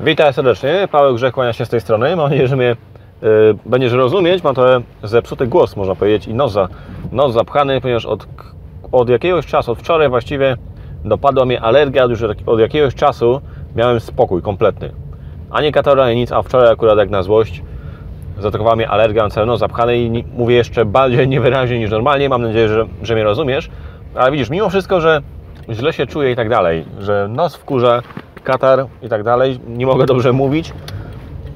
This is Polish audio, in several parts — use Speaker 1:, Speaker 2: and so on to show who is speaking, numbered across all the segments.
Speaker 1: Witaj serdecznie, Paweł Grzech kłania się z tej strony. Mam nadzieję, że mnie y, będziesz rozumieć. Mam trochę zepsuty głos, można powiedzieć, i nos, za, nos zapchany, ponieważ od, od jakiegoś czasu, od wczoraj właściwie dopadła mnie alergia, już od, od jakiegoś czasu miałem spokój kompletny. Ani katora, ani nic, a wczoraj akurat jak na złość zaatakowała mnie alergia, mam cały nos zapchany i mówię jeszcze bardziej niewyraźnie niż normalnie. Mam nadzieję, że, że mnie rozumiesz. Ale widzisz, mimo wszystko, że źle się czuję i tak dalej, że nos wkurza, katar i tak dalej, nie mogę dobrze mówić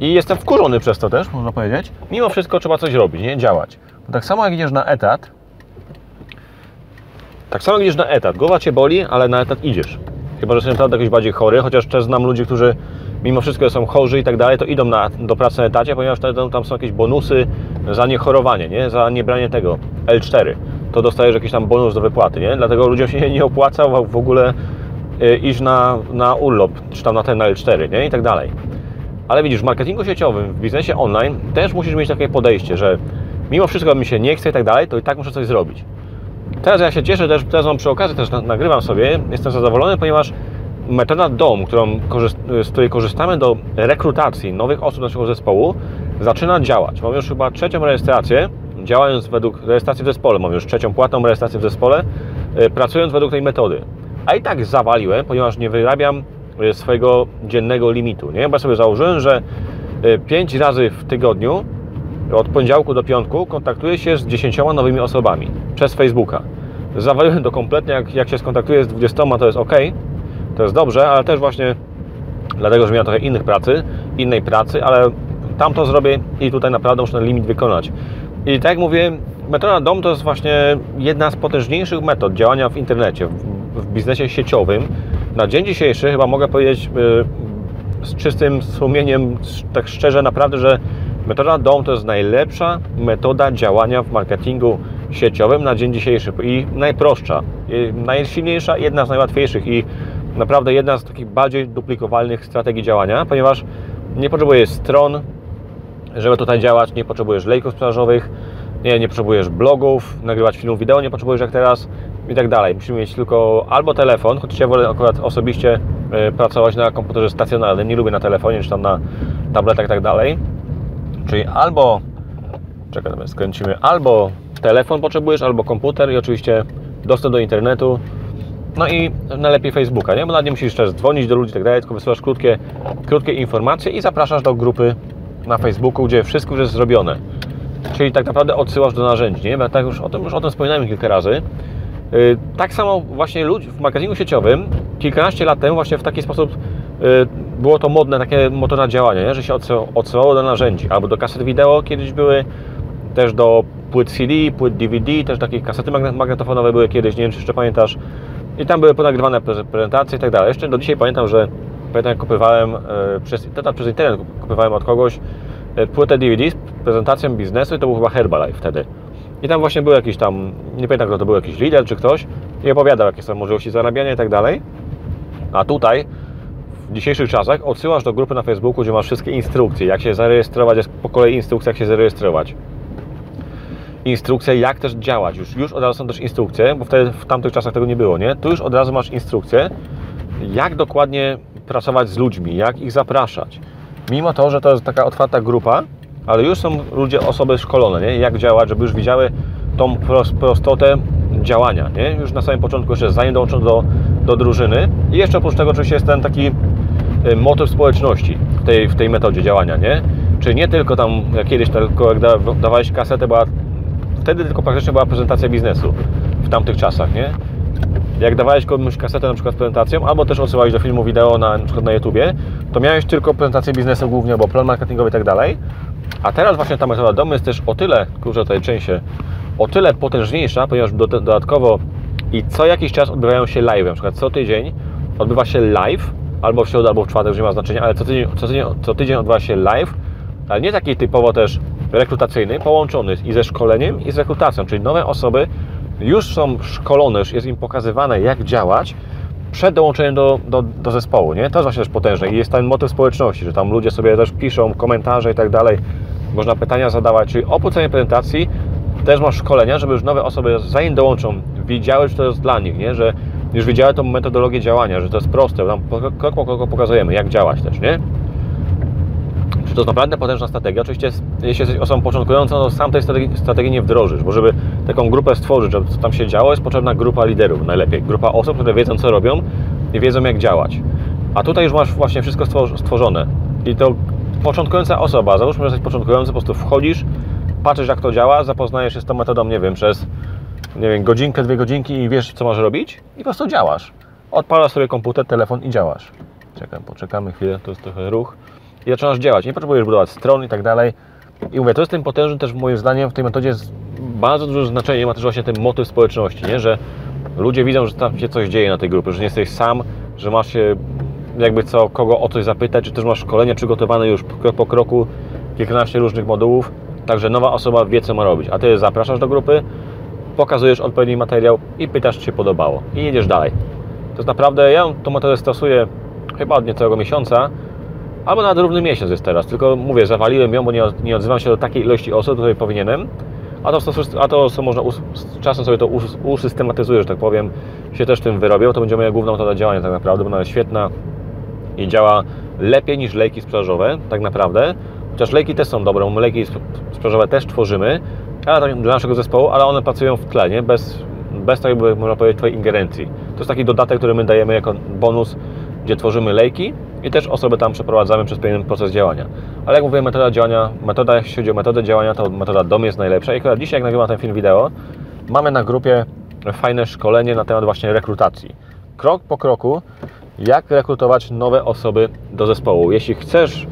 Speaker 1: i jestem wkurzony przez to też, można powiedzieć. Mimo wszystko trzeba coś robić, nie? Działać. Bo tak samo jak idziesz na etat, tak samo jak idziesz na etat, głowa Cię boli, ale na etat idziesz. Chyba, że są naprawdę jakiś bardziej chory, chociaż też znam ludzi, którzy mimo wszystko są chorzy i tak dalej, to idą na, do pracy na etacie, ponieważ tam są jakieś bonusy za niechorowanie, nie? za niebranie tego L4. To dostajesz jakiś tam bonus do wypłaty, nie? Dlatego ludziom się nie opłaca w ogóle iść na, na urlop, czy tam na ten na L4, nie? I tak dalej. Ale widzisz, w marketingu sieciowym, w biznesie online też musisz mieć takie podejście, że mimo wszystko mi się nie chce i tak dalej, to i tak muszę coś zrobić. Teraz ja się cieszę też, teraz mam przy okazji też na- nagrywam sobie, jestem zadowolony, ponieważ metoda DOM, którą, z której korzystamy do rekrutacji nowych osób naszego zespołu, zaczyna działać. Mam już chyba trzecią rejestrację, działając według rejestracji w zespole, mam już trzecią płatną rejestrację w zespole, e, pracując według tej metody. A i tak zawaliłem, ponieważ nie wyrabiam e, swojego dziennego limitu, nie? Bo ja sobie założyłem, że 5 razy w tygodniu od poniedziałku do piątku kontaktuję się z 10 nowymi osobami przez Facebooka. Zawaliłem to kompletnie, jak, jak się skontaktuję z 20 to jest ok, to jest dobrze, ale też właśnie dlatego, że miałem trochę innych pracy, innej pracy, ale tam to zrobię i tutaj naprawdę muszę ten limit wykonać. I tak jak mówię, metoda DOM to jest właśnie jedna z potężniejszych metod działania w internecie, w, biznesie sieciowym. Na dzień dzisiejszy chyba mogę powiedzieć yy, z czystym sumieniem, tak szczerze naprawdę, że metoda DOM to jest najlepsza metoda działania w marketingu sieciowym na dzień dzisiejszy i najprostsza, najsilniejsza, jedna z najłatwiejszych i naprawdę jedna z takich bardziej duplikowalnych strategii działania, ponieważ nie potrzebujesz stron, żeby tutaj działać, nie potrzebujesz lejków sprzedażowych, nie, nie potrzebujesz blogów, nagrywać filmów wideo, nie potrzebujesz jak teraz i tak dalej. Musimy mieć tylko albo telefon, chociaż ja wolę akurat osobiście e, pracować na komputerze stacjonarnym, nie lubię na telefonie, czy tam na tabletach i tak dalej. Czyli albo, czekaj, skręcimy, albo telefon potrzebujesz, albo komputer i oczywiście dostęp do internetu, no i najlepiej Facebooka, nie? Bo nawet nie musisz też dzwonić do ludzi i tak dalej, tylko wysyłasz krótkie, krótkie informacje i zapraszasz do grupy na Facebooku, gdzie wszystko już jest zrobione. Czyli tak naprawdę odsyłasz do narzędzi, nie? Bo tak już o tym, już o tym wspominałem kilka razy. Yy, Tak samo właśnie ludzi w marketingu sieciowym kilkanaście lat temu właśnie w taki sposób yy, było to modne, takie metoda działania, nie? że się odsyłało- do narzędzi, albo do kaset wideo kiedyś były, też do płyt CD, płyt DVD, też takie kasety magne- magnetofonowe były kiedyś, nie wiem czy jeszcze pamiętasz. I tam były ponagrywane preze- prezentacje i tak dalej. Jeszcze do dzisiaj pamiętam, że pamiętam jak kupowałem e, przez, przez internet kupowałem od kogoś płytę DVD z prezentacją biznesu i to był chyba Herbalife wtedy. I tam właśnie był jakiś tam, nie pamiętam kto to był, jakiś lider czy ktoś i opowiadał jakie są możliwości zarabiania i tak dalej. A tutaj w dzisiejszych czasach odsyłasz do grupy na Facebooku, gdzie masz wszystkie instrukcje, jak się zarejestrować, jest po kolei instrukcja, jak się zarejestrować. Instrukcje, jak też działać. Już, już od razu są też instrukcje, bo wtedy w tamtych czasach tego nie było, nie? Tu już od razu masz instrukcje, jak dokładnie pracować z ludźmi, jak ich zapraszać. Mimo to, że to jest taka otwarta grupa, ale już są ludzie, osoby szkolone, nie? Jak działać, żeby już widziały tą pros- prostotę działania, nie? Już na samym początku, jeszcze zanim dołączą do, do drużyny. I jeszcze oprócz tego oczywiście jest ten taki y, motyw społeczności w tej, w tej metodzie działania, nie? Czyli nie tylko tam, jak kiedyś, tylko jak da, dawałeś kasetę, była, wtedy tylko praktycznie była prezentacja biznesu w tamtych czasach, nie? Jak dawałeś komuś kasetę na przykład z prezentacją, albo też odsyłałeś do filmu wideo na, na przykład na YouTubie, to miałeś tylko prezentację biznesu głównie, albo plan marketingowy i tak dalej. A teraz właśnie ta metoda domu jest też o tyle, kurczę tutaj częściej, o tyle potężniejsza, ponieważ do, dodatkowo i co jakiś czas odbywają się live, na przykład co tydzień odbywa się live, albo w środę, albo w czwartek, już nie ma znaczenia, ale co tydzień, co tydzień, co tydzień odbywa się live, ale nie taki typowo też rekrutacyjny, połączony i ze szkoleniem, i z rekrutacją, czyli nowe osoby już są szkolone, już jest im pokazywane, jak działać przed dołączeniem do, do, do zespołu, nie? To jest właśnie też potężne i jest ten motyw społeczności, że tam ludzie sobie też piszą komentarze i tak dalej, można pytania zadawać, czyli oprócz samej prezentacji też masz szkolenia, żeby już nowe osoby, zanim dołączą, wiedziały, że to jest dla nich, nie? Że już wiedziały tą metodologię działania, że to jest proste, tam krok po kroku pokazujemy, jak działać też, nie? to jest naprawdę potężna strategia. Oczywiście, jeśli jesteś osobą początkującą, to sam tej strategii, strategii nie wdrożysz, bo żeby taką grupę stworzyć, żeby tam się działo, jest potrzebna grupa liderów najlepiej. Grupa osób, które wiedzą, co robią i wiedzą, jak działać. A tutaj już masz właśnie wszystko stworzone. I to początkująca osoba, załóżmy, że jesteś początkujący, po prostu wchodzisz, patrzysz, jak to działa, zapoznajesz się z tą metodą, nie wiem, przez nie wiem, godzinkę, dwie godzinki i wiesz, co masz robić i po prostu działasz. Odpalasz sobie komputer, telefon i działasz. Czekam, poczekamy chwilę, to jest trochę ruch. I zaczynasz działać. Nie potrzebujesz budować stron i tak dalej. I mówię, to jest tym potężny też moim zdaniem w tej metodzie jest bardzo duże znaczenie, ma też właśnie ten motyw społeczności, nie? że ludzie widzą, że tam się coś dzieje na tej grupie, że nie jesteś sam, że masz się jakby co, kogo o coś zapytać, czy też masz szkolenie przygotowane już krok po kroku, kilkanaście różnych modułów, także nowa osoba wie, co ma robić. A Ty zapraszasz do grupy, pokazujesz odpowiedni materiał i pytasz, czy się podobało. I jedziesz dalej. To jest naprawdę, ja tą metodę stosuję chyba od niecałego miesiąca, albo nawet równy miesiąc jest teraz, tylko mówię, zawaliłem ją, bo nie, nie odzywam się do takiej ilości osób, której powinienem, a to, a to co można, czasem sobie to usystematyzuję, że tak powiem, się też tym wyrobią, to będzie moja główna metoda działania tak naprawdę, bo ona jest świetna i działa lepiej niż lejki sprzedażowe, tak naprawdę, chociaż lejki też są dobre, my lejki sprzedażowe też tworzymy, ale dla naszego zespołu, ale one pracują w tle, nie? Bez, bez tak jakby, można powiedzieć, Twojej ingerencji. To jest taki dodatek, który my dajemy jako bonus, gdzie tworzymy lejki i też osoby tam przeprowadzamy przez pewien proces działania. Ale jak mówię, metoda działania, metoda, jeśli chodzi o metodę działania, to metoda DOM jest najlepsza. I akurat dzisiaj, jak nagrywam ten film wideo, mamy na grupie fajne szkolenie na temat właśnie rekrutacji. Krok po kroku, jak rekrutować nowe osoby do zespołu. Jeśli chcesz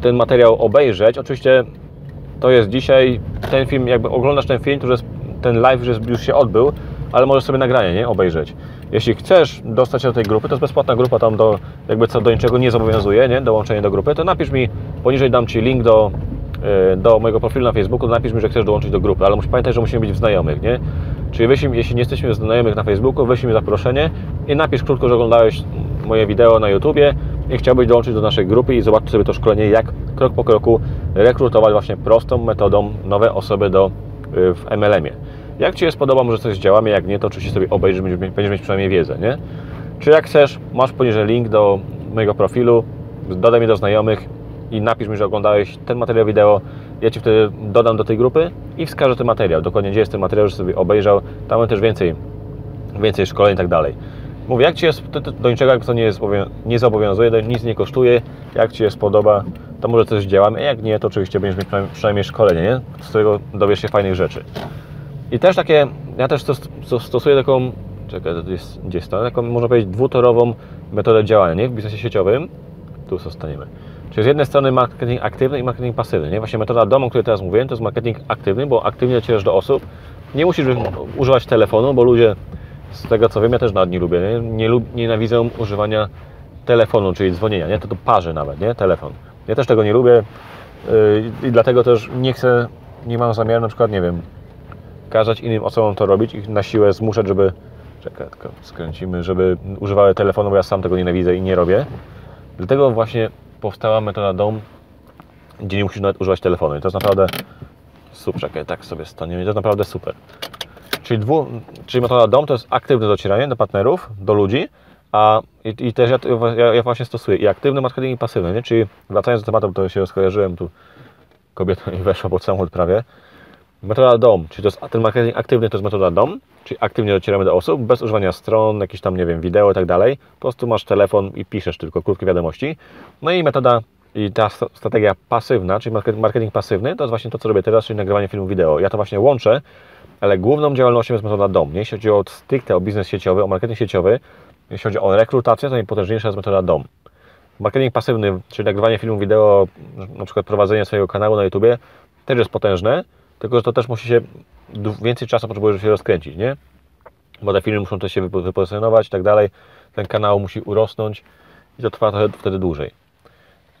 Speaker 1: ten materiał obejrzeć, oczywiście to jest dzisiaj ten film, jakby oglądasz ten film, to jest ten live już, się odbył, ale możesz sobie nagranie nie, obejrzeć. Jeśli chcesz dostać się do tej grupy, to jest bezpłatna grupa, tam do, jakby co do niczego nie zobowiązuje, nie, dołączenie do grupy, to napisz mi, poniżej dam Ci link do, e, do mojego profilu na Facebooku, napisz mi, że chcesz dołączyć do grupy, ale musisz pamiętać, że musimy być w znajomych, nie? Czyli wyślij, jeśli nie jesteśmy znajomych na Facebooku, wyślij mi zaproszenie i napisz krótko, że oglądałeś moje wideo na YouTubie i chciałbyś dołączyć do naszej grupy i zobaczyć sobie to szkolenie, jak krok po kroku rekrutować właśnie prostą metodą nowe osoby do, y, w MLM-ie. Jak Ci się spodoba, może coś działamy, jak nie, to oczywiście sobie obejrzysz, będziesz mieć przynajmniej wiedzę, nie? Czy jak chcesz, masz poniżej link do mojego profilu, dodaj mnie do znajomych i napisz mi, że oglądałeś ten materiał wideo, ja Ci wtedy dodam do tej grupy i wskażę ten materiał, dokładnie gdzie jest ten materiał, że sobie obejrzał, tam mam też więcej, więcej szkoleń i tak dalej. Mówię, jak Ci jest, do niczego to nie, jest, nie zobowiązuje, nic nie kosztuje, jak Ci się spodoba, to może coś działamy, a jak nie, to oczywiście będziesz mieć przynajmniej szkolenie, nie? z którego dowiesz się fajnych rzeczy. I też takie, ja też stosuję taką, czekaj, to jest, gdzie jest to, taką, można powiedzieć, dwutorową metodę działania, nie? W biznesie sieciowym, tu zostaniemy. Czyli z jednej strony marketing aktywny i marketing pasywny, nie? Właśnie metoda domu, o której teraz mówiłem, to jest marketing aktywny, bo aktywnie docierasz do osób, nie musisz używać telefonu, bo ludzie z tego co wiem, ja też nawet nie lubię, nie? nie lub, nienawidzę używania telefonu, czyli dzwonienia, nie? To to parzy nawet, nie? Telefon. Ja też tego nie lubię yy, i dlatego też nie chcę, nie mam zamiaru na przykład, nie wiem, kazać innym osobom to robić, ich na siłę zmuszać, żeby czekaj, tylko skręcimy, żeby używały telefonu, bo ja sam tego nienawidzę i nie robię. Dlatego właśnie powstała metoda DOM, gdzie nie musisz nawet używać telefonu i to jest naprawdę super, czekaj, tak sobie staniemy, to jest naprawdę super. Czyli, dwu, czyli metoda DOM to jest aktywne docieranie do partnerów, do ludzi, a i, i też ja, ja, ja, właśnie stosuję i aktywny marketing i pasywny, nie? czyli wracając do tematu, to się skojarzyłem, tu kobieta mi weszła pod samochód prawie. Metoda DOM, czyli to jest ten marketing aktywny, to jest metoda DOM, czyli aktywnie docieramy do osób, bez używania stron, jakichś tam, nie wiem, wideo i tak dalej. Po prostu masz telefon i piszesz tylko krótkie wiadomości. No i metoda i ta strategia pasywna, czyli marketing pasywny, to jest właśnie to, co robię teraz, czyli nagrywanie filmu wideo. Ja to właśnie łączę ale główną działalnością jest metoda DOM. Jeśli chodzi o stricte o biznes sieciowy, o marketing sieciowy, jeśli chodzi o rekrutację, to najpotężniejsza jest metoda DOM. Marketing pasywny, czyli nagrywanie filmu, wideo, na przykład prowadzenie swojego kanału na YouTube, też jest potężne, tylko że to też musi się, więcej czasu potrzebuje, żeby się rozkręcić, nie? Bo te filmy muszą też się wypozycjonować i tak dalej, ten kanał musi urosnąć i to trwa wtedy dłużej.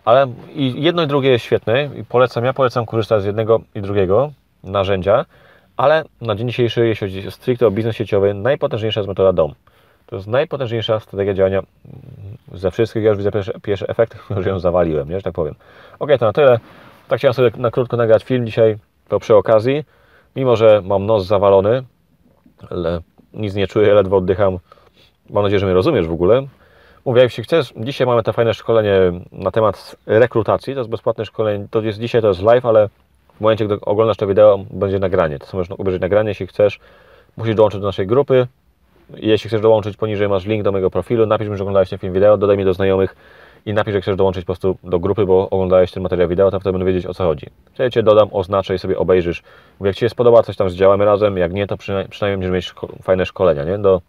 Speaker 1: Ale i jedno i drugie jest świetne i polecam, ja polecam korzystać z jednego i drugiego narzędzia, ale na dzień dzisiejszy, jeśli chodzi stricte o biznes sieciowy, najpotężniejsza jest metoda DOM. To jest najpotężniejsza strategia działania ze wszystkich. Ja już widzę pierwsze, pierwsze efekty, już ją zawaliłem, nie, że tak powiem. Ok, to na tyle. Tak chciałem sobie na krótko nagrać film dzisiaj, to przy okazji. Mimo, że mam nos zawalony, nic nie czuję, ledwo oddycham. Mam nadzieję, że mnie rozumiesz w ogóle. Mówię, jeśli chcesz, dzisiaj mamy to fajne szkolenie na temat rekrutacji, to jest bezpłatne szkolenie, to jest dzisiaj, to jest live, ale w momencie, gdy oglądasz to wideo, będzie nagranie, to możesz obejrzeć nagranie, jeśli chcesz, musisz dołączyć do naszej grupy, jeśli chcesz dołączyć, poniżej masz link do mojego profilu, napisz mi, że oglądałeś ten film wideo, dodaj mi do znajomych i napisz, że chcesz dołączyć po prostu do grupy, bo oglądałeś ten materiał wideo, to wtedy będę wiedzieć o co chodzi. Wtedy Cię dodam, oznaczę i sobie obejrzysz. Mówię, jak Ci się spodoba, coś tam zdziałamy razem, jak nie, to przynajmniej, przynajmniej będziesz mieć fajne szkolenia, nie? Do,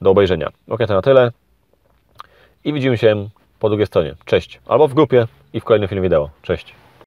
Speaker 1: do obejrzenia. Ok, to na tyle i widzimy się po drugiej stronie. Cześć. Albo w grupie i w kolejnym filmie wideo. Cześć.